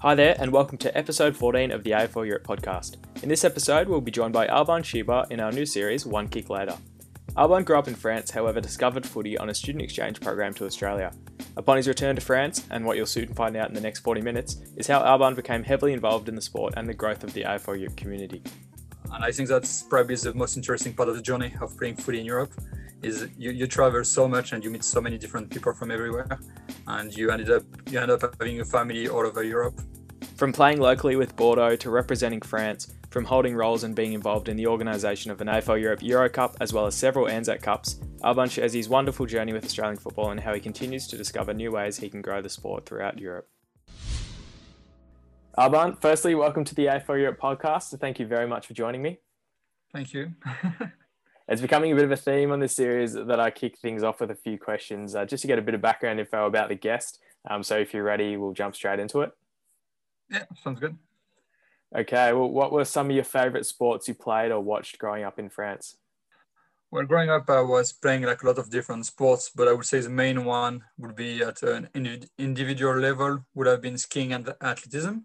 Hi there, and welcome to episode 14 of the AFL Europe podcast. In this episode, we'll be joined by Alban Shiba in our new series, One Kick Later. Alban grew up in France, however, discovered footy on a student exchange program to Australia. Upon his return to France, and what you'll soon find out in the next 40 minutes, is how Alban became heavily involved in the sport and the growth of the AFL Europe community. And I think that's probably the most interesting part of the journey of playing footy in Europe is you, you travel so much and you meet so many different people from everywhere and you ended up you end up having a family all over Europe. From playing locally with Bordeaux to representing France, from holding roles and being involved in the organisation of an AFL Europe Euro Cup as well as several Anzac Cups, Alban shares his wonderful journey with Australian football and how he continues to discover new ways he can grow the sport throughout Europe. Alban, firstly, welcome to the AFL Europe podcast. Thank you very much for joining me. Thank you. it's becoming a bit of a theme on this series that I kick things off with a few questions uh, just to get a bit of background info about the guest. Um, so if you're ready, we'll jump straight into it. Yeah, sounds good. Okay, well, what were some of your favorite sports you played or watched growing up in France? Well, growing up, I was playing like a lot of different sports, but I would say the main one would be at an individual level would have been skiing and athleticism.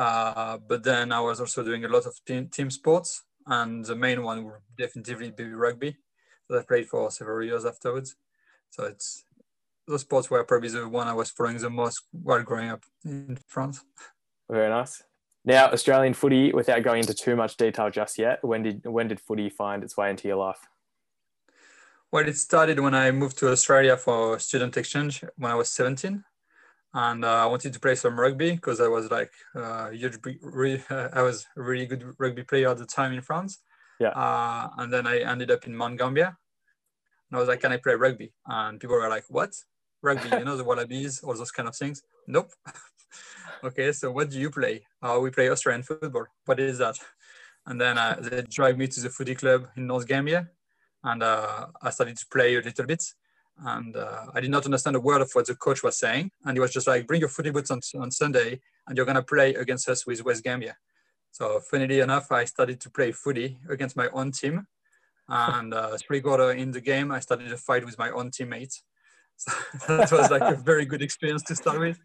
Uh, but then I was also doing a lot of team, team sports, and the main one would definitely be rugby that I played for several years afterwards. So it's those sports were probably the one I was following the most while growing up in France. Very nice. Now, Australian footy, without going into too much detail just yet, when did when did footy find its way into your life? Well, it started when I moved to Australia for student exchange when I was 17 and uh, I wanted to play some rugby because I was like uh, huge, re- I was a really good rugby player at the time in France. Yeah. Uh, and then I ended up in Mount Gambier, and I was like, "Can I play rugby?" And people were like, "What? Rugby? you know the Wallabies, all those kind of things?" Nope. okay, so what do you play? Uh, we play Australian football. What is that? And then uh, they drive me to the footy club in North Gambier, and uh, I started to play a little bit and uh, I did not understand a word of what the coach was saying. And he was just like, "Bring your footy boots on, on Sunday, and you're gonna play against us with West Gambier." So, funnily enough, I started to play footy against my own team, and uh, three quarter in the game, I started a fight with my own teammates. So that was like a very good experience to start with.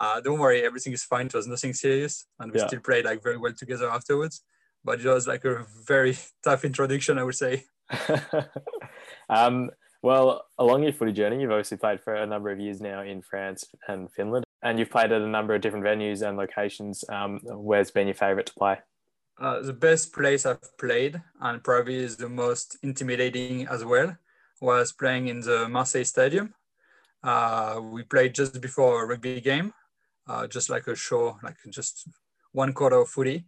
Uh, don't worry, everything is fine. It was nothing serious, and we yeah. still played like very well together afterwards. But it was like a very tough introduction, I would say. um, well, along your footy journey, you've obviously played for a number of years now in France and Finland, and you've played at a number of different venues and locations. Um, where's been your favourite to play? Uh, the best place I've played, and probably is the most intimidating as well, was playing in the Marseille Stadium. Uh, we played just before a rugby game, uh, just like a show, like just one quarter of footy.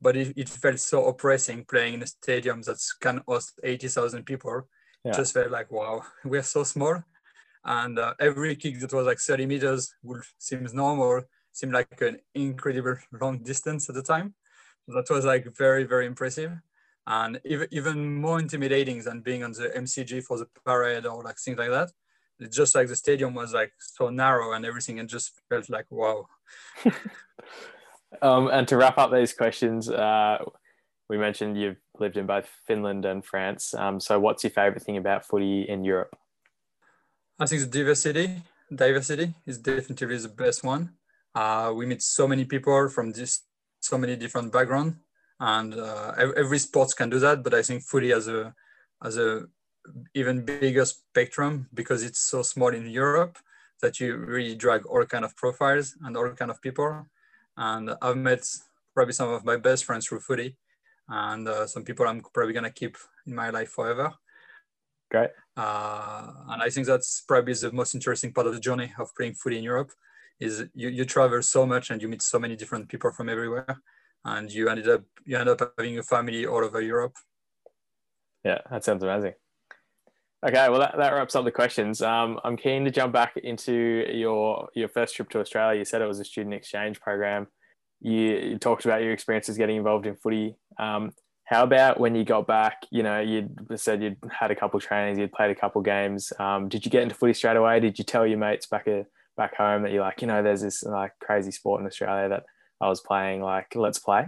But it, it felt so oppressing playing in a stadium that can host 80,000 people yeah. just felt like wow we're so small. And uh, every kick that was like 30 meters would seems normal seemed like an incredible long distance at the time. So that was like very very impressive. And even, even more intimidating than being on the mcg for the parade or like things like that. It's just like the stadium was like so narrow and everything and just felt like wow. Um, and to wrap up these questions uh, we mentioned you've lived in both Finland and France. Um, so, what's your favourite thing about footy in Europe? I think the diversity. Diversity is definitely the best one. Uh, we meet so many people from this, so many different backgrounds, and uh, every sports can do that. But I think footy has a has a even bigger spectrum because it's so small in Europe that you really drag all kind of profiles and all kind of people. And I've met probably some of my best friends through footy and uh, some people I'm probably gonna keep in my life forever. Great. Uh, and I think that's probably the most interesting part of the journey of playing footy in Europe is you, you travel so much and you meet so many different people from everywhere and you ended up you end up having a family all over Europe. Yeah, that sounds amazing. Okay, well that, that wraps up the questions. Um, I'm keen to jump back into your your first trip to Australia. You said it was a student exchange program you, you talked about your experiences getting involved in footy. Um, how about when you got back? You know, you said you'd had a couple trainings, you'd played a couple games. Um, did you get into footy straight away? Did you tell your mates back a, uh, back home that you're like, you know, there's this like crazy sport in Australia that I was playing? Like, let's play.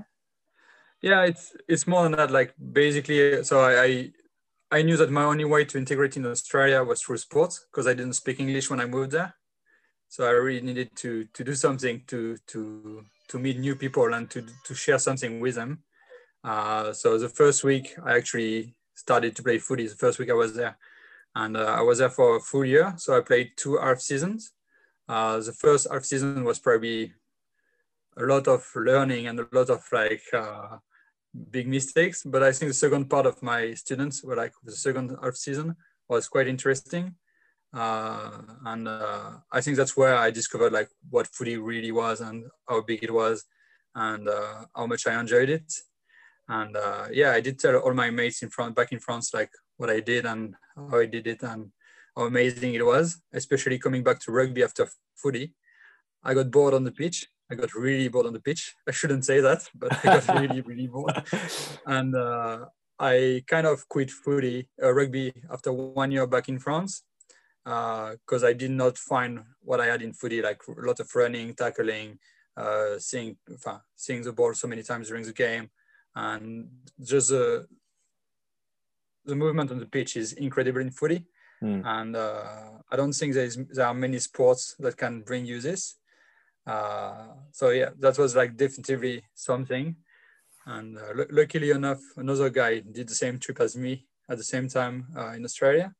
Yeah, it's it's more than that. Like basically, so I, I I knew that my only way to integrate in Australia was through sports because I didn't speak English when I moved there. So I really needed to to do something to to to meet new people and to to share something with them. Uh, so the first week I actually started to play footy. The first week I was there, and uh, I was there for a full year. So I played two half seasons. Uh, the first half season was probably a lot of learning and a lot of like uh, big mistakes. But I think the second part of my students were like the second half season was quite interesting. Uh, and uh, I think that's where I discovered like what footy really was and how big it was and uh, how much I enjoyed it. And uh, yeah, I did tell all my mates in front back in France like what I did and how I did it and how amazing it was, especially coming back to rugby after footy. I got bored on the pitch I got really bored on the pitch. I shouldn't say that, but I got really, really bored. And uh, I kind of quit footy, uh, rugby after one year back in France because uh, I did not find what I had in footy, like a lot of running, tackling, uh, seeing, seeing the ball so many times during the game. And just the, the movement on the pitch is incredible in footy. Mm. And uh, I don't think there, is, there are many sports that can bring you this. Uh, so yeah, that was like definitely something. And uh, luckily enough, another guy did the same trip as me at the same time uh, in Australia,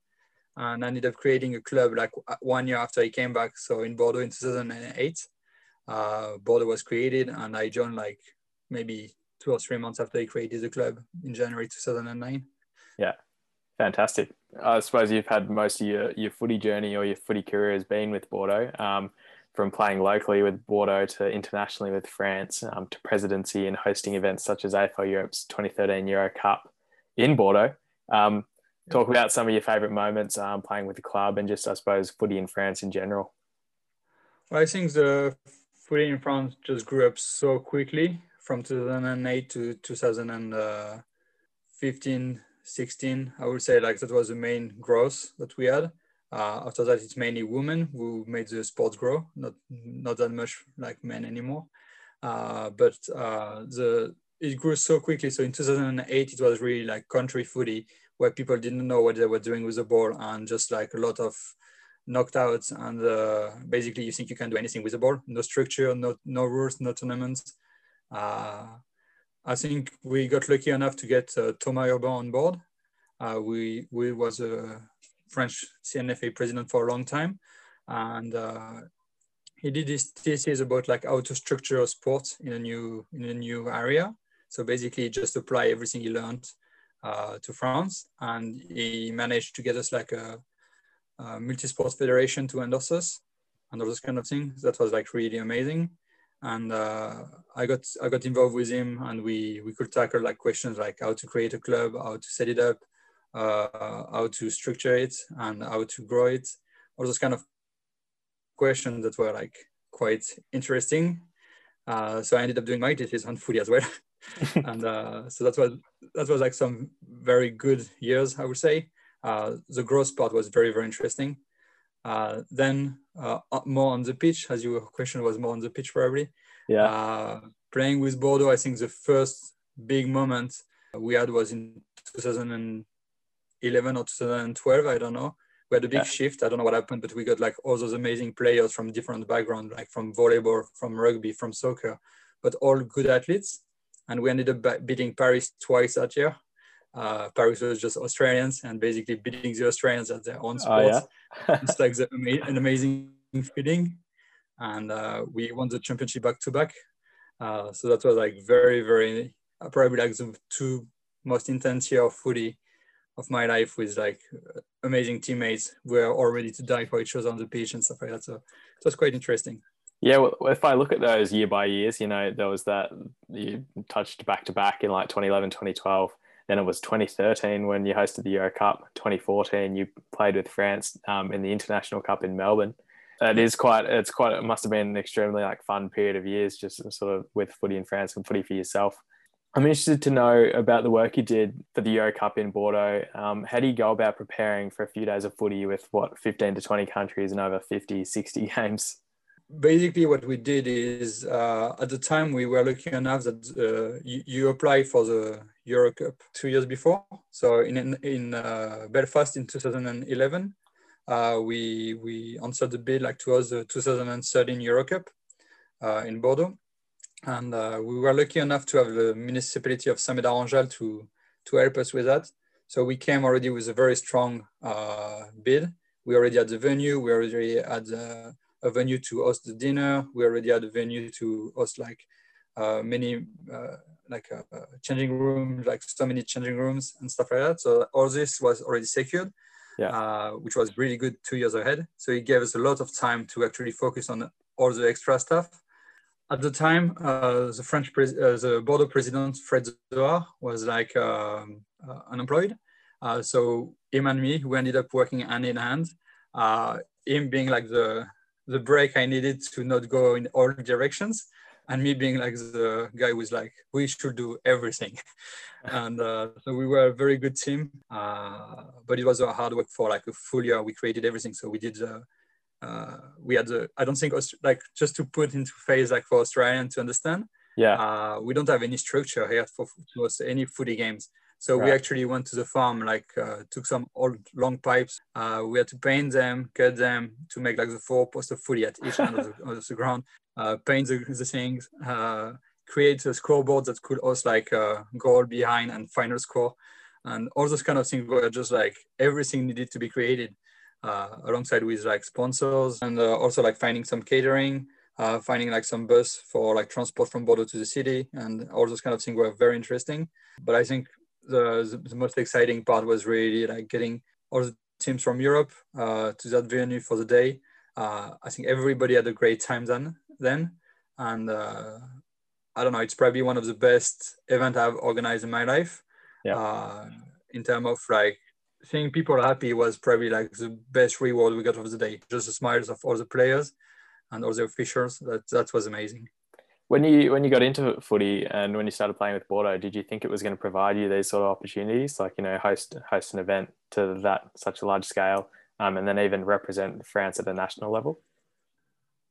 and I ended up creating a club like one year after he came back. So in Bordeaux in 2008, uh, Bordeaux was created, and I joined like maybe two or three months after he created the club in January 2009. Yeah, fantastic. I suppose you've had most of your, your footy journey or your footy career has been with Bordeaux. Um, from playing locally with Bordeaux to internationally with France um, to presidency and hosting events such as AFL Europe's 2013 Euro Cup in Bordeaux. Um, talk about some of your favourite moments um, playing with the club and just, I suppose, footy in France in general. Well, I think the footy in France just grew up so quickly from 2008 to 2015, 16. I would say like that was the main growth that we had. Uh, after that, it's mainly women who made the sport grow, not not that much like men anymore. Uh, but uh, the it grew so quickly. So in 2008, it was really like country footy, where people didn't know what they were doing with the ball, and just like a lot of knockouts. And uh, basically, you think you can do anything with the ball. No structure, no no rules, no tournaments. Uh, I think we got lucky enough to get uh, Thomas Urban on board. Uh, we we was a French CNFA president for a long time. And uh, he did his thesis about like how to structure a sport in a new in a new area. So basically just apply everything he learned to France. And he managed to get us like a, a multi-sports federation to endorse us and all those kind of things. That was like really amazing. And uh, I got I got involved with him and we we could tackle like questions like how to create a club, how to set it up, uh, how to structure it and how to grow it all those kind of questions that were like quite interesting uh, so i ended up doing my thesis on footy as well and uh, so that was that was like some very good years i would say uh, the growth part was very very interesting uh, then uh, more on the pitch as your question was more on the pitch probably yeah playing with bordeaux i think the first big moment we had was in 2011 or 2012, I don't know. We had a big yeah. shift. I don't know what happened, but we got like all those amazing players from different backgrounds, like from volleyball, from rugby, from soccer, but all good athletes. And we ended up beating Paris twice that year. Uh, Paris was just Australians and basically beating the Australians at their own sport. Oh, yeah? it's like the, an amazing feeling. And uh, we won the championship back to back. Uh, so that was like very, very, uh, probably like the two most intense year of footy of my life with like amazing teammates who are all ready to die for each other on the pitch and stuff like that. So it was quite interesting. Yeah, well, if I look at those year by years, you know, there was that you touched back to back in like 2011, 2012. Then it was 2013 when you hosted the Euro Cup. 2014, you played with France um, in the International Cup in Melbourne. It is quite. It's quite. It must have been an extremely like fun period of years, just sort of with footy in France and footy for yourself. I'm interested to know about the work you did for the Euro Cup in Bordeaux. Um, how do you go about preparing for a few days of footy with what 15 to 20 countries and over 50, 60 games? Basically, what we did is uh, at the time we were lucky enough that uh, you, you apply for the Euro Cup two years before. So in in uh, Belfast in 2011, uh, we we answered the bid like towards the 2013 Euro Cup uh, in Bordeaux, and uh, we were lucky enough to have the municipality of Saint-Médard-en-Jalles to to help us with that. So we came already with a very strong bid. We already had the venue. We already had uh, a venue to host the dinner. We already had a venue to host like uh, many like changing rooms, like so many changing rooms and stuff like that. So all this was already secured yeah. uh, which was really good two years ahead. So it gave us a lot of time to actually focus on all the extra stuff. At the time, uh, the French, pres- uh, the Bordeaux president, Fred Zohar, was like um, uh, unemployed. Uh, so him and me, we ended up working hand in hand. Uh, him being like the the break I needed to not go in all directions, and me being like the guy who's like, we should do everything. and uh, so we were a very good team, uh, but it was a hard work for like a full year. We created everything. So we did, uh, uh we had, the, I don't think, like just to put into phase, like for Australian to understand, yeah, uh, we don't have any structure here for, for any footy games. So right. we actually went to the farm, like uh, took some old long pipes. Uh, we had to paint them, cut them to make like the four posts of footy at each end of, the, of the ground. Uh, paint the, the things, uh, create a scoreboard that could host like a goal behind and final score, and all those kind of things were just like everything needed to be created uh, alongside with like sponsors and uh, also like finding some catering. Uh, finding like some bus for like transport from Bordeaux to the city and all those kind of things were very interesting. But I think the, the most exciting part was really like getting all the teams from Europe uh, to that venue for the day. Uh, I think everybody had a great time then. Then, and uh, I don't know, it's probably one of the best events I've organized in my life. Yeah. Uh, in terms of like seeing people happy was probably like the best reward we got of the day. Just the smiles of all the players and all the officials. That that was amazing. When you when you got into footy and when you started playing with Bordeaux, did you think it was going to provide you these sort of opportunities, like you know, host host an event to that such a large scale, um, and then even represent France at a national level?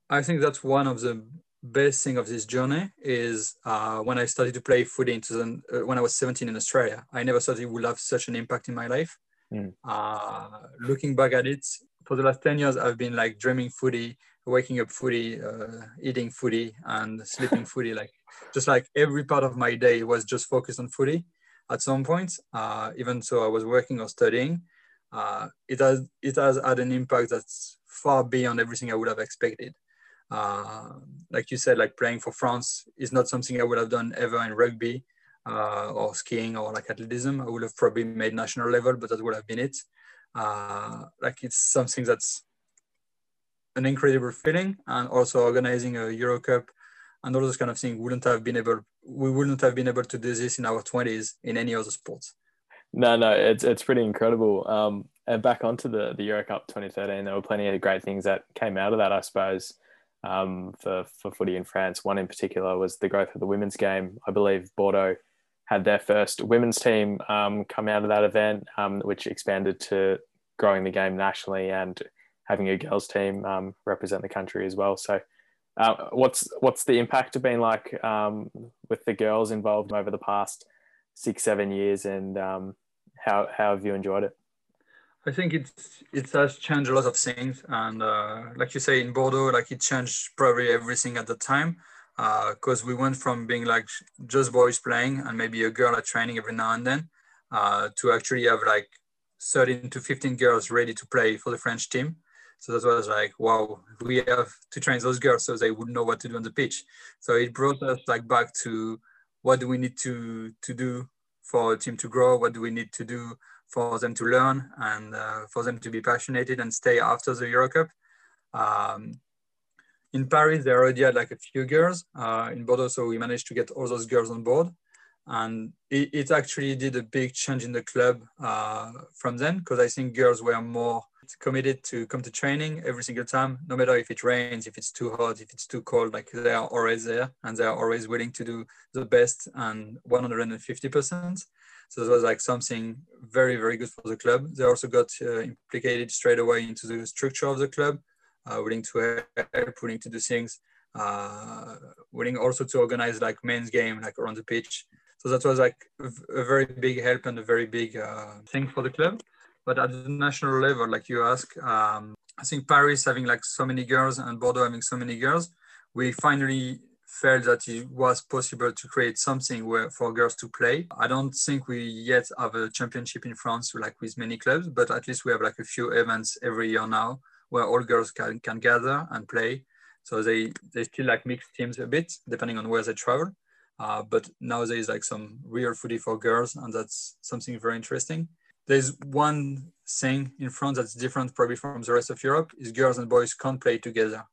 I think that's one of the best thing of this journey is uh, when I started to play footy the, uh, when I was 17 in Australia. I never thought it would have such an impact in my life. Mm. Uh, looking back at it, for the last 10 years, I've been like dreaming footy, waking up footy, uh, eating footy, and sleeping footy. Like just like every part of my day was just focused on footy. At some point, uh, even so, I was working or studying. Uh, it has it has had an impact that's far beyond everything I would have expected. Uh, like you said, like playing for France is not something I would have done ever in rugby uh, or skiing or like athleticism. I would have probably made national level, but that would have been it. Uh, like it's something that's an incredible feeling, and also organizing a Euro Cup and all those kind of things wouldn't have been able. We wouldn't have been able to do this in our twenties in any other sports. No, no, it's it's pretty incredible. Um, and back onto the the Euro Cup 2013, there were plenty of great things that came out of that, I suppose um, for, for footy in France. One in particular was the growth of the women's game. I believe Bordeaux had their first women's team um, come out of that event, um, which expanded to growing the game nationally and having a girls team um, represent the country as well. So, uh, what's what's the impact been like um, with the girls involved over the past six seven years, and um, how how have you enjoyed it? I think it's it has changed a lot of things, and uh, like you say in Bordeaux, like it changed probably everything at the time, because uh, we went from being like just boys playing and maybe a girl at training every now and then, uh, to actually have like 13 to 15 girls ready to play for the French team. So that was like, wow, we have to train those girls so they would know what to do on the pitch. So it brought us like back to what do we need to to do for a team to grow? What do we need to do for them to learn and uh, for them to be passionate and stay after the Euro Cup. Um, in Paris, they already had like a few girls uh, in Bordeaux, so we managed to get all those girls on board. And it, it actually did a big change in the club uh, from then, because I think girls were more committed to come to training every single time, no matter if it rains, if it's too hot, if it's too cold, like they are always there and they are always willing to do the best and 150%. So it was like something very, very good for the club. They also got uh, implicated straight away into the structure of the club, uh, willing to help, willing to do things, uh, willing also to organize like men's game, like around the pitch. So that was like a very big help and a very big uh, thing for the club. But at the national level, like you ask, um, I think Paris having like so many girls and Bordeaux having so many girls, we finally felt that it was possible to create something where for girls to play. I don't think we yet have a championship in France like with many clubs, but at least we have like a few events every year now where all girls can, can gather and play. So they they still like mixed teams a bit depending on where they travel. Uh, but now there is like some real footy for girls, and that's something very interesting. There's one thing in France that's different probably from the rest of Europe is girls and boys can't play together.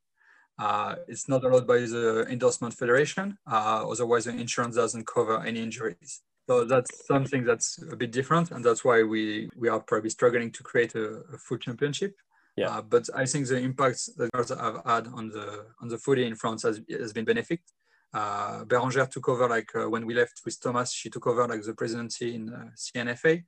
Uh, it's not allowed by the endorsement federation. Uh, otherwise, the insurance doesn't cover any injuries. So that's something that's a bit different, and that's why we we are probably struggling to create a, a full championship. Yeah. Uh, but I think the impact that girls have had on the on the footy in France has, has been benefic. Uh, Bérangère took over like uh, when we left with Thomas, she took over like the presidency in uh, CNFA.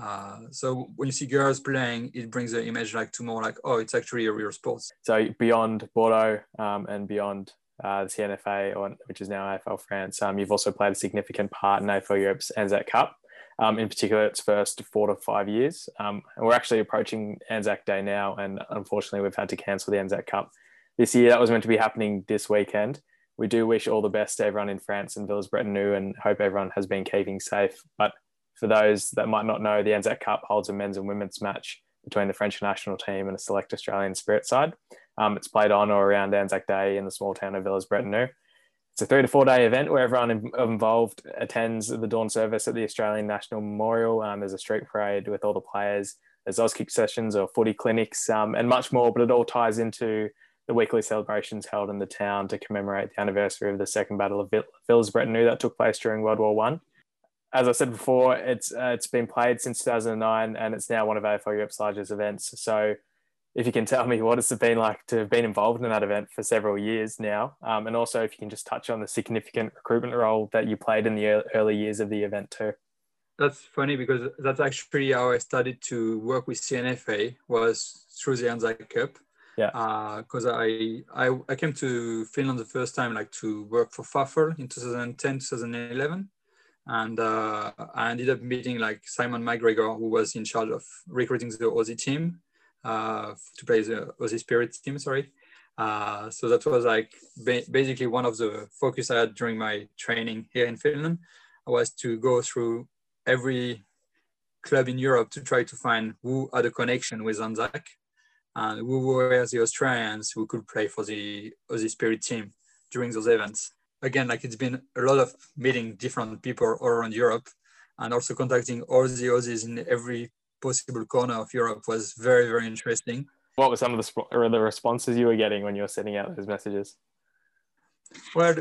Uh, so when you see girls playing, it brings the image like to more like, oh, it's actually a real sport. So beyond Bordeaux um, and beyond uh, the CNFA, or, which is now AFL France, um, you've also played a significant part in AFL Europe's Anzac Cup. Um, in particular, its first four to five years. Um, and we're actually approaching Anzac Day now, and unfortunately, we've had to cancel the Anzac Cup this year. That was meant to be happening this weekend. We do wish all the best to everyone in France and Villers Bretonneux and hope everyone has been keeping safe. But for those that might not know, the Anzac Cup holds a men's and women's match between the French national team and a select Australian spirit side. Um, it's played on or around Anzac Day in the small town of Villers Bretonneux. It's a three to four day event where everyone involved attends the dawn service at the Australian National Memorial. Um, there's a street parade with all the players. There's Auskick sessions or footy clinics um, and much more, but it all ties into the weekly celebrations held in the town to commemorate the anniversary of the Second Battle of Villers Bretonneux that took place during World War One as I said before, it's uh, it's been played since 2009, and it's now one of AFL Europe's largest events. So, if you can tell me what it's been like to have been involved in that event for several years now, um, and also if you can just touch on the significant recruitment role that you played in the early years of the event too. That's funny because that's actually how I started to work with CNFA was through the Anzac Cup. Yeah. Because uh, I, I I came to Finland the first time like to work for FAFL in 2010 2011 and uh, I ended up meeting like Simon McGregor, who was in charge of recruiting the Aussie team uh, to play the Aussie Spirit team. Sorry. Uh, so that was like ba- basically one of the focus I had during my training here in Finland was to go through every club in Europe to try to find who had a connection with Anzac and who were the Australians who could play for the Aussie Spirit team during those events again, like it's been a lot of meeting different people all around Europe and also contacting all the Aussies in every possible corner of Europe was very, very interesting. What were some of the, or the responses you were getting when you were sending out those messages? Well,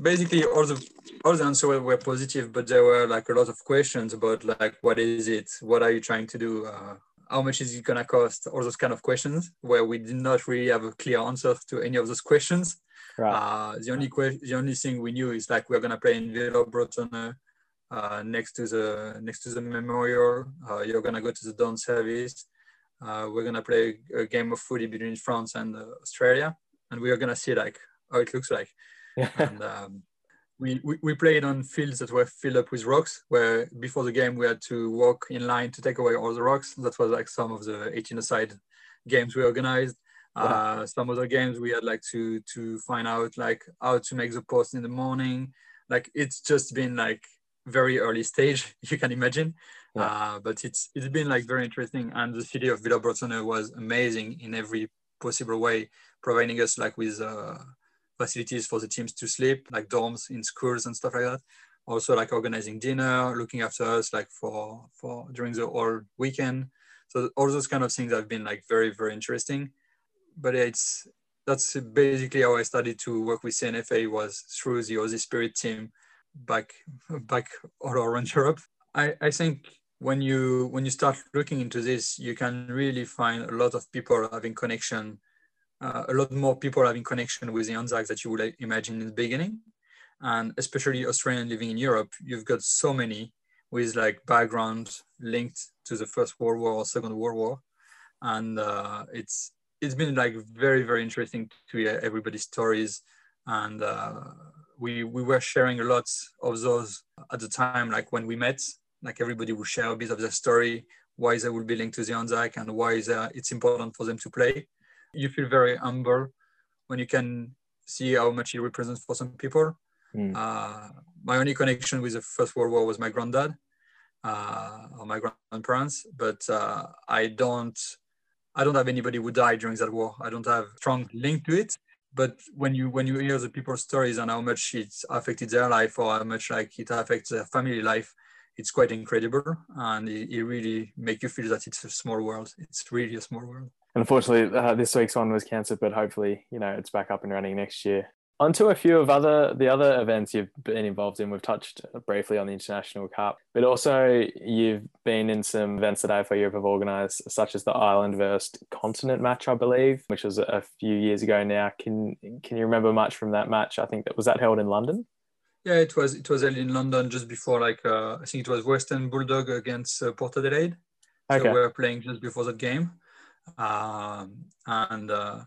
basically all the all the answers were positive, but there were like a lot of questions about like what is it, what are you trying to do, uh, how much is it gonna cost, all those kind of questions, where we did not really have a clear answer to any of those questions. Right. Uh, the only que- the only thing we knew is like we're gonna play in Villa Breton uh, next to the next to the memorial. Uh, you're gonna go to the dawn service. Uh, we're gonna play a game of footy between France and uh, Australia, and we are gonna see like how it looks like. Yeah. And um, we, we, we played on fields that were filled up with rocks, where before the game we had to walk in line to take away all the rocks. That was like some of the 18 aside games we organized. Uh, some other games we had like to to find out like how to make the post in the morning. Like it's just been like very early stage, you can imagine. Yeah. Uh, but it's it's been like very interesting, and the city of Villers-Bretonneux was amazing in every possible way, providing us like with uh, facilities for the teams to sleep, like dorms in schools and stuff like that. Also like organizing dinner, looking after us like for for during the whole weekend. So all those kind of things have been like very very interesting but it's that's basically how I started to work with CNFA was through the Aussie Spirit team back back all around Europe. I, I think when you when you start looking into this, you can really find a lot of people having connection, uh, a lot more people having connection with the Anzacs that you would imagine in the beginning, and especially Australian living in Europe, you've got so many with like background linked to the First World War or Second World War, and uh, it's it's been like very very interesting to hear everybody's stories and uh, we we were sharing a lot of those at the time like when we met like everybody would share a bit of their story why they will be linked to the Anzac and why it's important for them to play. You feel very humble when you can see how much it represents for some people. Mm. Uh, my only connection with the First World War was my granddad uh, or my grandparents, but uh, I don't I don't have anybody who died during that war. I don't have strong link to it. But when you when you hear the people's stories and how much it affected their life or how much like it affects their family life, it's quite incredible and it, it really make you feel that it's a small world. It's really a small world. Unfortunately, uh, this week's one was cancelled, but hopefully, you know, it's back up and running next year. On to a few of other the other events you've been involved in. We've touched briefly on the International Cup, but also you've been in some events that AFL Europe have organised, such as the Island versus Continent match, I believe, which was a few years ago now. Can can you remember much from that match? I think that was that held in London. Yeah, it was. It was held in London just before, like uh, I think it was Western Bulldog against uh, Port Adelaide. Okay. So we were playing just before that game, um, and uh,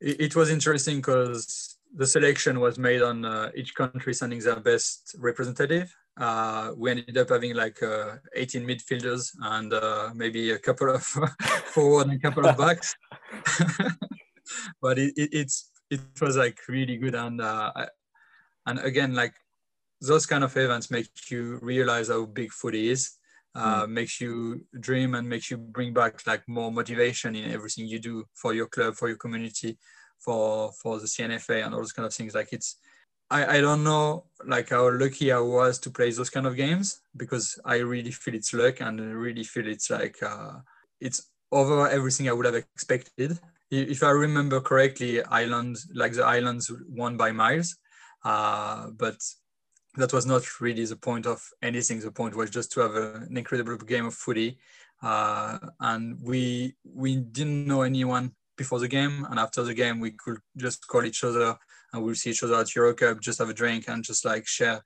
it, it was interesting because the selection was made on uh, each country sending their best representative. Uh, we ended up having like uh, 18 midfielders and uh, maybe a couple of forward and a couple of backs. but it, it, it's it was like really good and uh, and again like those kind of events make you realize how big footy is. Uh, mm. makes you dream and makes you bring back like more motivation in everything you do for your club for your community for for the CNFA and all those kind of things. Like it's I, I don't know like how lucky I was to play those kind of games because I really feel it's luck and I really feel it's like uh, it's over everything I would have expected. If I remember correctly, Ireland like the islands won by miles, uh, but that was not really the point of anything. The point was just to have a, an incredible game of footy, uh, and we we didn't know anyone before the game and after the game we could just call each other and we'll see each other at Euro Cup, just have a drink and just like share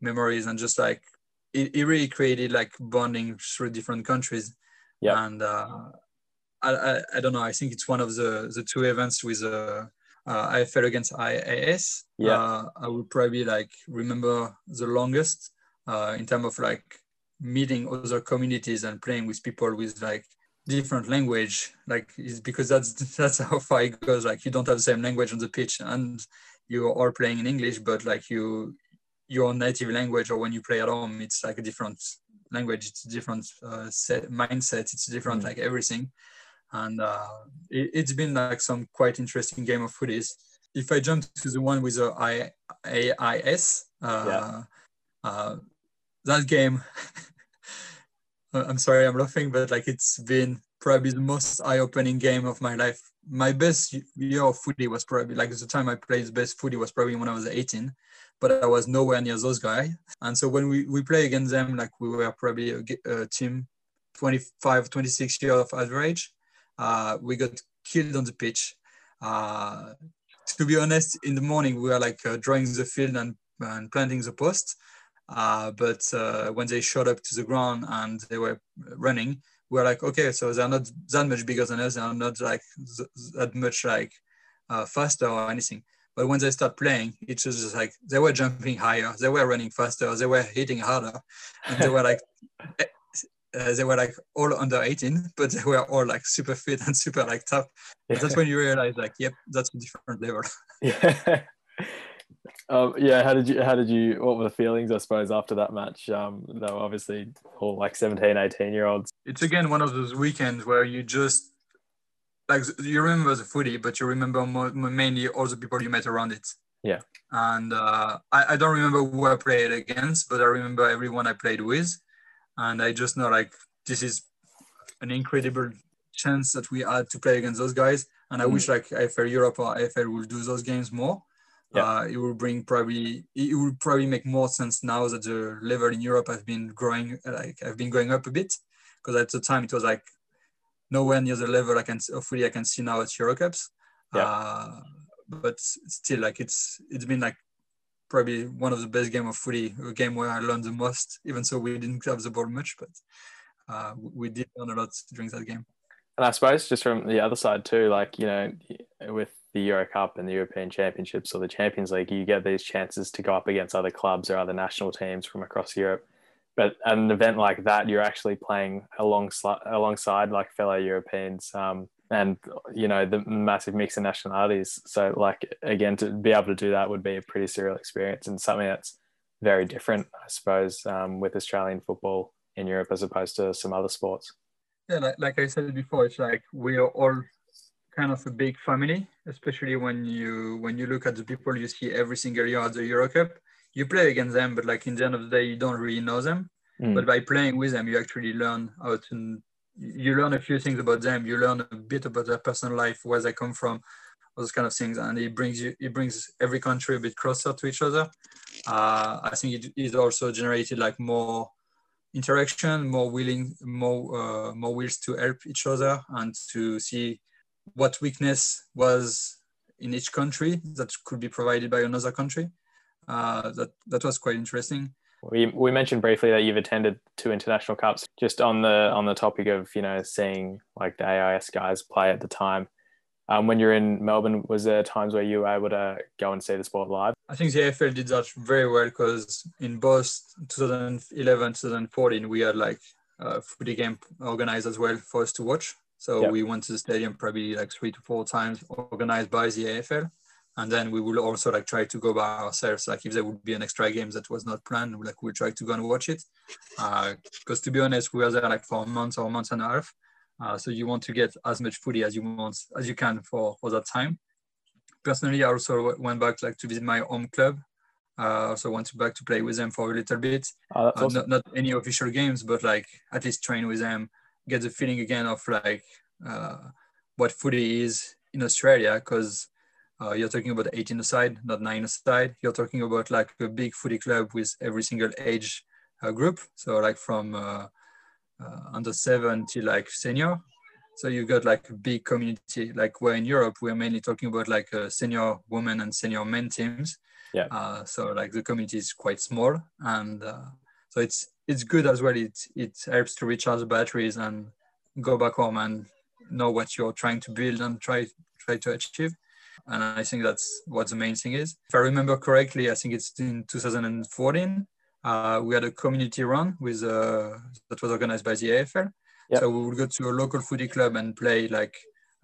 memories and just like it, it really created like bonding through different countries. Yeah. And uh, I, I, I, don't know, I think it's one of the, the two events with uh, uh, AFL against AIS. Yeah. Uh, I would probably like remember the longest uh, in terms of like meeting other communities and playing with people with like different language like is because that's that's how far it goes. Like you don't have the same language on the pitch and you are playing in english but like you your native language or when you play at home it's like a different language. It's a different uh, set, mindset. It's different mm. like everything. And uh, it, has been like some quite interesting game of footies. If i jump to the one with the I, ais uh, yeah. uh, that game I'm sorry, I'm laughing, but like it's been probably the most eye-opening game of my life. My best year of footy was probably like the time I played the best footy was probably when I was 18, but I was nowhere near those guys. And so when we, we play against them, like we were probably a, a team 25, 26 years of average, uh, we got killed on the pitch. Uh, to be honest, in the morning we were like uh, drawing the field and, and planting the post. Uh, but uh, when they showed up to the ground and they were running, we were like, okay, so they're not that much bigger than us. They're not like that much like uh, faster or anything. But when they start playing, it's just like they were jumping higher, they were running faster, they were hitting harder, and they were like. Eh, uh, they were like all under 18, but they were all like super fit and super like tough. Yeah. That's when you realize like, yep, that's a different level. yeah. Um, yeah, how did you, how did you, what were the feelings, I suppose, after that match? Um, they were obviously all like 17, 18 year olds. It's again one of those weekends where you just, like, you remember the footy, but you remember more, mainly all the people you met around it. Yeah. And uh, I, I don't remember who I played against, but I remember everyone I played with. And I just know, like, this is an incredible chance that we had to play against those guys. And I mm. wish, like, AFL Europe or AFL will do those games more yeah. Uh, it will bring probably it will probably make more sense now that the level in Europe has been growing like I've been going up a bit because at the time it was like nowhere near the level I can hopefully I can see now at Eurocups. Yeah. Uh, but still like it's it's been like probably one of the best game of footy, a game where I learned the most, even so we didn't have the ball much, but uh, we did learn a lot during that game. And I suppose just from the other side too, like, you know, with the Euro Cup and the European Championships or the Champions League, you get these chances to go up against other clubs or other national teams from across Europe. but at an event like that, you're actually playing alongside alongside like fellow Europeans. Um, and you know the massive mix of nationalities. So like again, to be able to do that would be a pretty surreal experience and something that's very different, I suppose, um, with Australian football in Europe as opposed to some other sports. Yeah, like, like I said before, it's like we are all kind of a big family, especially when you when you look at the people you see every single year at the Euro Cup. You play against them, but like in the end of the day, you don't really know them. Mm. But by playing with them, you actually learn how to you learn a few things about them. You learn a bit about their personal life, where they come from, all those kind of things, and it brings you it brings every country a bit closer to each other. Uh, I think it, it also generated like more interaction, more willing, more uh, more wills to help each other and to see what weakness was in each country that could be provided by another country. Uh, that that was quite interesting. We, we mentioned briefly that you've attended two international cups. Just on the on the topic of you know seeing like the AIS guys play at the time. Um, when you're in Melbourne, was there times where you were able to go and see the sport live? I think the AFL did that very well because in both 2011, 2014, we had like a footy game organized as well for us to watch. So yep. we went to the stadium probably like three to four times, organized by the AFL and then we will also like try to go by ourselves like if there would be an extra game that was not planned like we'll try to go and watch it. Because uh, to be honest we were there like for months or months and a half. Uh, so you want to get as much footy as you want as you can for for that time. Personally i also went back like to visit my home club. Uh, also went back to play with them for a little bit. Oh, uh, awesome. not, not any official games but like at least train with them get the feeling again of like uh, what footy is in australia because uh, you're talking about 18 aside, not nine aside. You're talking about like a big footy club with every single age uh, group. So like from uh, uh under seven to like senior. So you got like a big community. Like where in Europe, we're mainly talking about like senior women and senior men teams. Yeah. Uh, so like the community is quite small, and uh, so it's it's good as well. It it helps to recharge the batteries and go back home and know what you're trying to build and try try to achieve and I think that's what the main thing is. If I remember correctly, I think it's in 2014. Uh, we had a community run with uh, that was organized by the AFL. Yep. So we would go to a local footy club and play like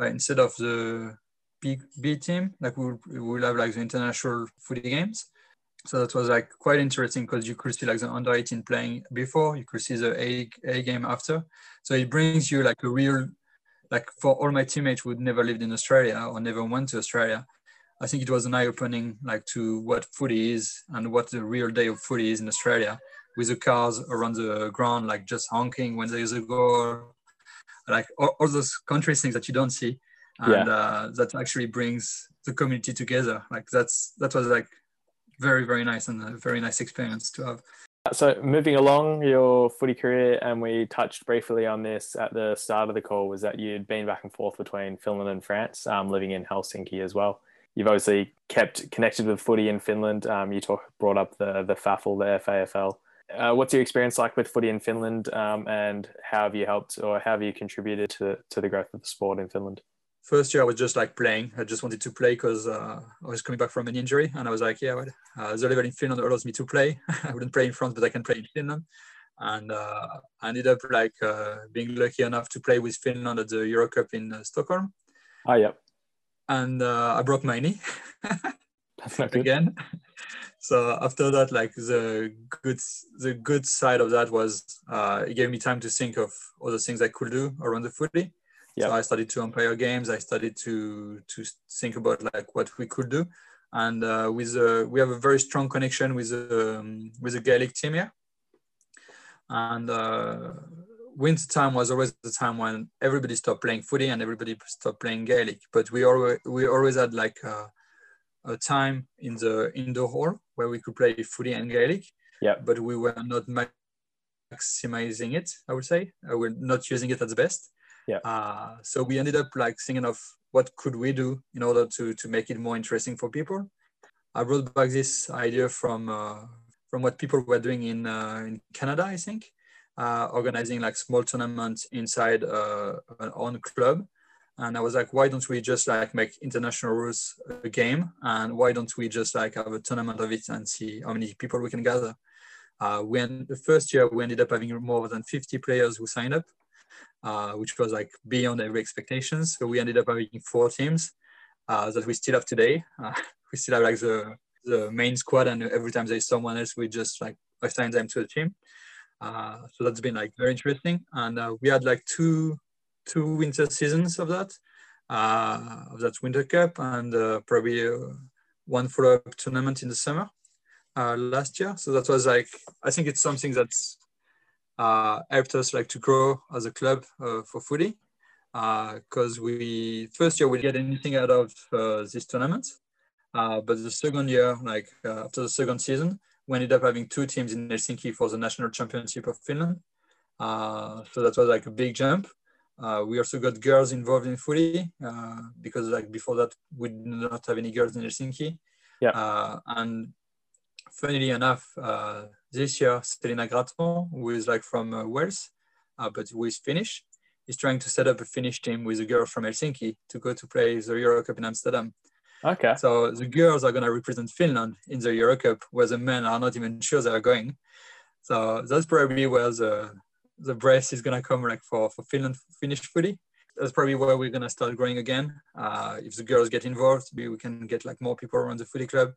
uh, instead of the B, B team, like we will we'll have like the international footy games. So that was like quite interesting because you could see like the under 18 playing before, you could see the A, A game after. So it brings you like a real like for all my teammates who never lived in Australia or never went to Australia, I think it was an eye-opening like to what footy is and what the real day of footy is in Australia with the cars around the ground, like just honking when there is a goal, like all, all those country things that you don't see. And yeah. uh, that actually brings the community together. Like that's, that was like very, very nice and a very nice experience to have. So moving along your footy career, and we touched briefly on this at the start of the call, was that you'd been back and forth between Finland and France, um, living in Helsinki as well. You've obviously kept connected with footy in Finland. Um, you talk, brought up the the FAFL, the FAFL. Uh, what's your experience like with footy in Finland, um, and how have you helped or how have you contributed to to the growth of the sport in Finland? First year I was just like playing. I just wanted to play because uh, I was coming back from an injury, and I was like, yeah, well, uh, the level in Finland allows me to play. I wouldn't play in France, but I can play in Finland. And uh, I ended up like uh, being lucky enough to play with Finland at the Euro Cup in uh, Stockholm. Ah, yeah. And uh, I broke my knee That's not good. again. So after that, like the good the good side of that was it gave me time to think of all the things I could do around the footy so I started to umpire games. I started to to think about like what we could do, and uh, with uh, we have a very strong connection with um, with the Gaelic team here. And uh, winter time was always the time when everybody stopped playing footy and everybody stopped playing Gaelic. But we always we always had like a, a time in the indoor hall where we could play footy and Gaelic. Yeah. But we were not maximizing it. I would say uh, we're not using it at the best. Yeah. Uh, so we ended up like thinking of what could we do in order to to make it more interesting for people. I brought back this idea from uh, from what people were doing in uh, in Canada, I think, uh, organizing like small tournaments inside uh, an own club. And I was like, why don't we just like make international rules a game? And why don't we just like have a tournament of it and see how many people we can gather? Uh, we the first year we ended up having more than 50 players who signed up, uh, which was like beyond every expectations. So we ended up having four teams uh, that we still have today. Uh, we still have like the the main squad, and every time there's someone else, we just like assign them to the team. Uh, so that's been like very interesting, and uh, we had like two two winter seasons of that of that Winter Cup, and probably one follow up tournament in the summer last year. So that was like, I think it's something that's helped us like to grow as a club uh, for footy. Because uh, we first year we get anything out of uh, this tournament, uh, but the second year, like after the second season, we ended up having two teams in Helsinki for the national championship of Finland. so that was like a big jump. Uh, we also got girls involved in footy uh, because like before that we did not have any girls in Helsinki. Yeah. Uh, and funnily enough, uh, this year, Selena Graton, who is like from uh, Wales, uh, but who is Finnish, is trying to set up a Finnish team with a girl from Helsinki to go to play the Euro Cup in Amsterdam. Okay. So the girls are going to represent Finland in the Euro Cup, where the men are not even sure they are going. So that's probably where the the brace is going to come like for, for Finland Finnish footy. That's probably where we're going to start growing again. Uh, if the girls get involved, maybe we can get like more people around the footy club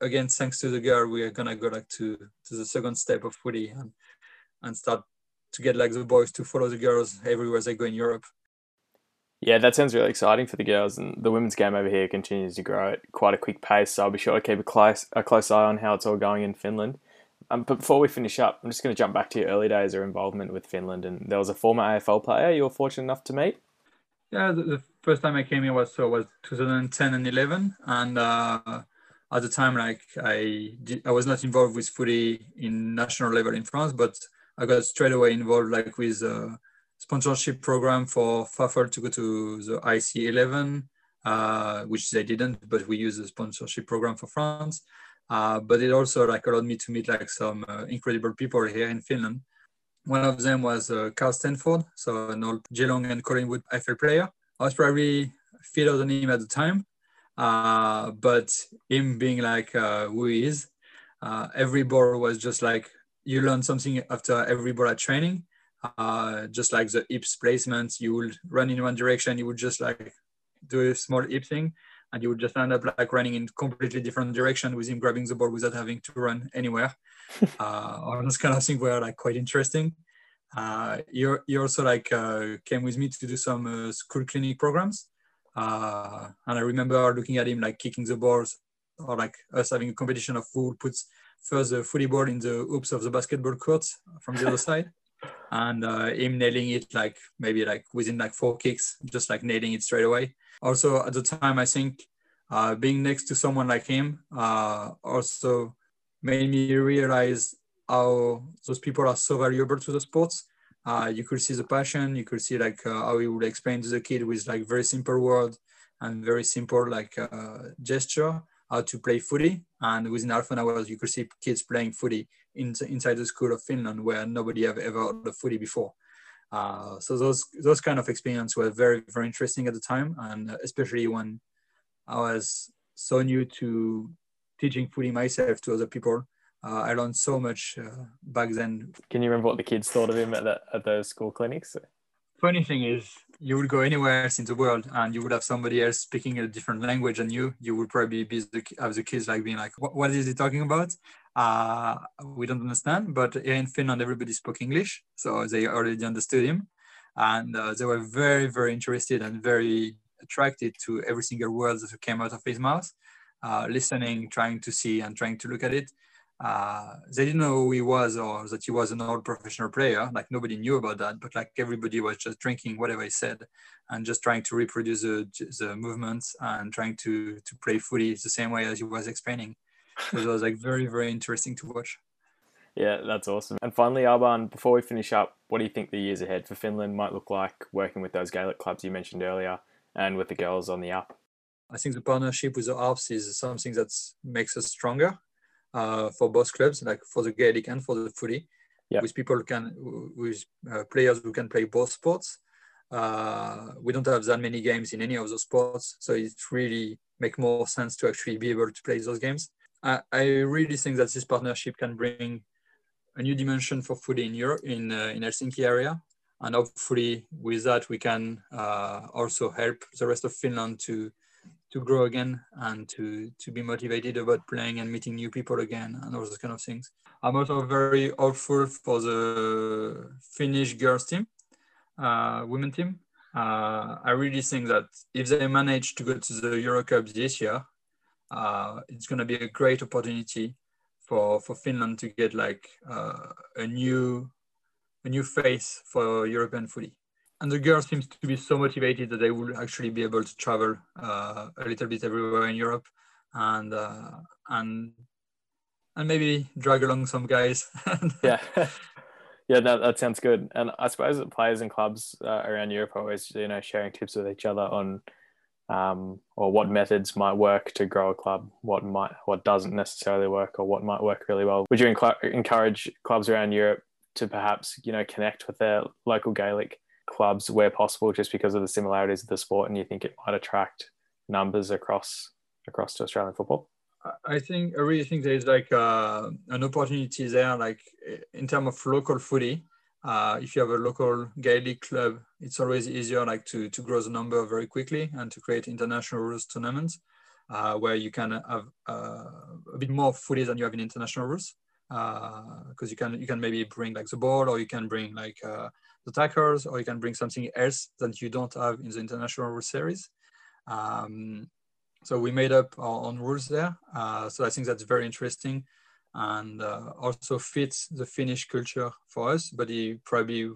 again, thanks to the girl, we are gonna go like to to the second step of footy and and start to get like the boys to follow the girls everywhere they go in Europe. Yeah, that sounds really exciting for the girls, and the women's game over here continues to grow at quite a quick pace. So I'll be sure to keep a close a close eye on how it's all going in Finland. Um, but before we finish up, I'm just going to jump back to your early days of involvement with Finland. And there was a former AFL player you were fortunate enough to meet. Yeah, the, the first time I came here was so was 2010 and 11, and uh, at the time, like I did, I was not involved with footy in national level in France, but I got straight away involved like with a sponsorship program for Fafel to go to the IC11, uh, which they didn't, but we used a sponsorship program for France. Uh, but it also like allowed me to meet like some uh, incredible people here in Finland. One of them was uh, Carl Steinfort, so an old Geelong and Collingwood AFL player. I was probably fitter than him at the time, uh, but him being like uh, who he is, uh, every ball was just like you learn something after every ball at training. Uh, just like the hips placement, you would run in one direction, you would just like do a small hip thing, and you would just end up like running in completely different direction with him grabbing the ball without having to run anywhere. uh, all those kind of things were like quite interesting. Uh, you you also like uh, came with me to do some uh, school clinic programs. Uh, and I remember looking at him like kicking the balls or like us having a competition of who puts first the footy ball in the hoops of the basketball court from the other side and uh, him nailing it like maybe like within like four kicks, just like nailing it straight away. Also at the time, I think uh, being next to someone like him uh, also made me realize how those people are so valuable to the sports uh, you could see the passion you could see like uh, how he would explain to the kid with like very simple words and very simple like uh, gesture how to play footy. And within half an hour you could see kids playing footy in, inside the school of finland where nobody have ever heard of footy before. Uh, so those those kind of experience were very very interesting at the time. And especially when i was so new to teaching footy myself to other people uh, I learned so much uh, back then. Can you remember what the kids thought of him at, the, at those school clinics? Funny thing is, you would go anywhere else in the world and you would have somebody else speaking a different language than you. You would probably be the, have the kids like being like, what, what is he talking about? Uh, we don't understand. But here in Finland, everybody spoke English. So they already understood him. And uh, they were very, very interested and very attracted to every single word that came out of his mouth, uh, listening, trying to see and trying to look at it uh, they didn't know who he was or that he was an old professional player. Like nobody knew about that, but like everybody was just drinking whatever he said and just trying to reproduce the, the movements and trying to to play footy the same way as he was explaining. So it was like very very interesting to watch. Yeah, that's awesome. And finally, Alban, before we finish up, what do you think the years ahead for Finland might look like working with those Gaelic clubs you mentioned earlier and with the girls on the up? I think the partnership with the Harps is something that makes us stronger uh, for both clubs, like for the Gaelic and for the footy, yeah. with people can, with uh, players who can play both sports. Uh, we don't have that many games in any of those sports, so it really make more sense to actually be able to play those games. I, I really think that this partnership can bring a new dimension for footy in Europe, in uh, in Helsinki area, and hopefully with that we can uh, also help the rest of Finland to to grow again and to to be motivated about playing and meeting new people again and all those kind of things. I'm also very hopeful for the Finnish girls team, uh, women team. Uh, I really think that if they manage to go to the Euro Cup this year, uh, it's going to be a great opportunity for for Finland to get like uh, a new a new face for European footy. And the girls seems to be so motivated that they will actually be able to travel uh, a little bit everywhere in Europe, and uh, and and maybe drag along some guys. yeah, yeah, that, that sounds good. And I suppose that players and clubs uh, around Europe are always you know sharing tips with each other on um, or what methods might work to grow a club, what might what doesn't necessarily work, or what might work really well. Would you encourage clubs around Europe to perhaps you know connect with their local Gaelic clubs where possible, just because of the similarities of the sport, and you think it might attract numbers across across to Australian football? I think I really think there's like uh, an opportunity there, like in terms of local footy. Uh, if you have a local Gaelic club, it's always easier like to to grow the number very quickly and to create international rules tournaments uh, where you can have uh, a bit more footy than you have in international rules because uh, you can you can maybe bring like the ball or you can bring like uh, the tackers or you can bring something else that you don't have in the international rule series. Um, so we made up our own rules there. Uh, so I think that's very interesting and uh, also fits the Finnish culture for us, but it probably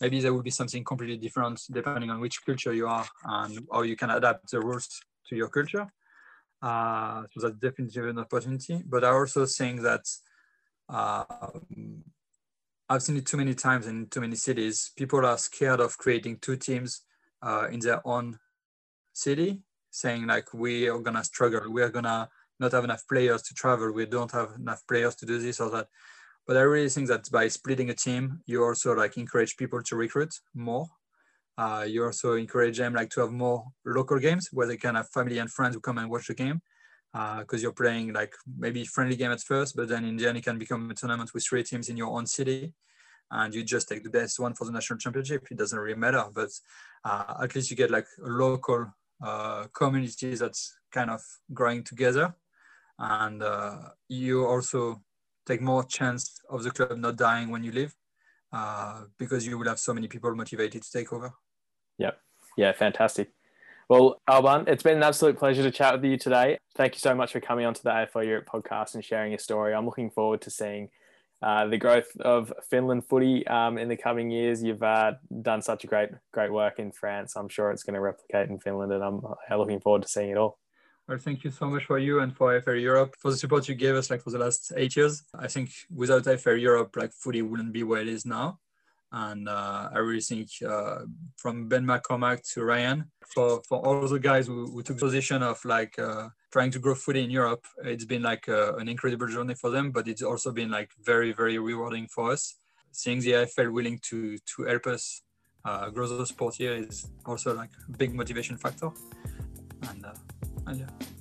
maybe there will be something completely different depending on which culture you are and how you can adapt the rules to your culture. Uh, so that's definitely an opportunity. But I also think that um, I've seen it too many times in too many cities. People are scared of creating two teams uh, in their own city, saying like we are gonna struggle, we are gonna not have enough players to travel, we don't have enough players to do this or that. But I really think that by splitting a team, you also like encourage people to recruit more. Uh, you also encourage them like to have more local games where they can have family and friends who come and watch the game because uh, you're playing like maybe friendly game at first, but then in the end it can become a tournament with three teams in your own city, and you just take the best one for the national championship. It doesn't really matter, but uh, at least you get like a local uh, community that's kind of growing together, and uh, you also take more chance of the club not dying when you leave, uh, because you will have so many people motivated to take over. Yeah, Yeah. Fantastic. Well, Alban, it's been an absolute pleasure to chat with you today. Thank you so much for coming onto the AFL Europe podcast and sharing your story. I'm looking forward to seeing uh, the growth of Finland footy um, in the coming years. You've uh, done such a great, great work in France. I'm sure it's going to replicate in Finland, and I'm uh, looking forward to seeing it all. Well, thank you so much for you and for AFL Europe for the support you gave us, like for the last eight years. I think without AFL Europe, like footy wouldn't be where it is now. And uh, I really think uh, from Ben McCormack to Ryan, for, for all the guys who, who took the position of like uh, trying to grow footy in Europe, it's been like an incredible journey for them, but it's also been like very, very rewarding for us. Seeing the AFL willing to, to help us uh, grow the sport here is also like a big motivation factor. And, uh, and yeah.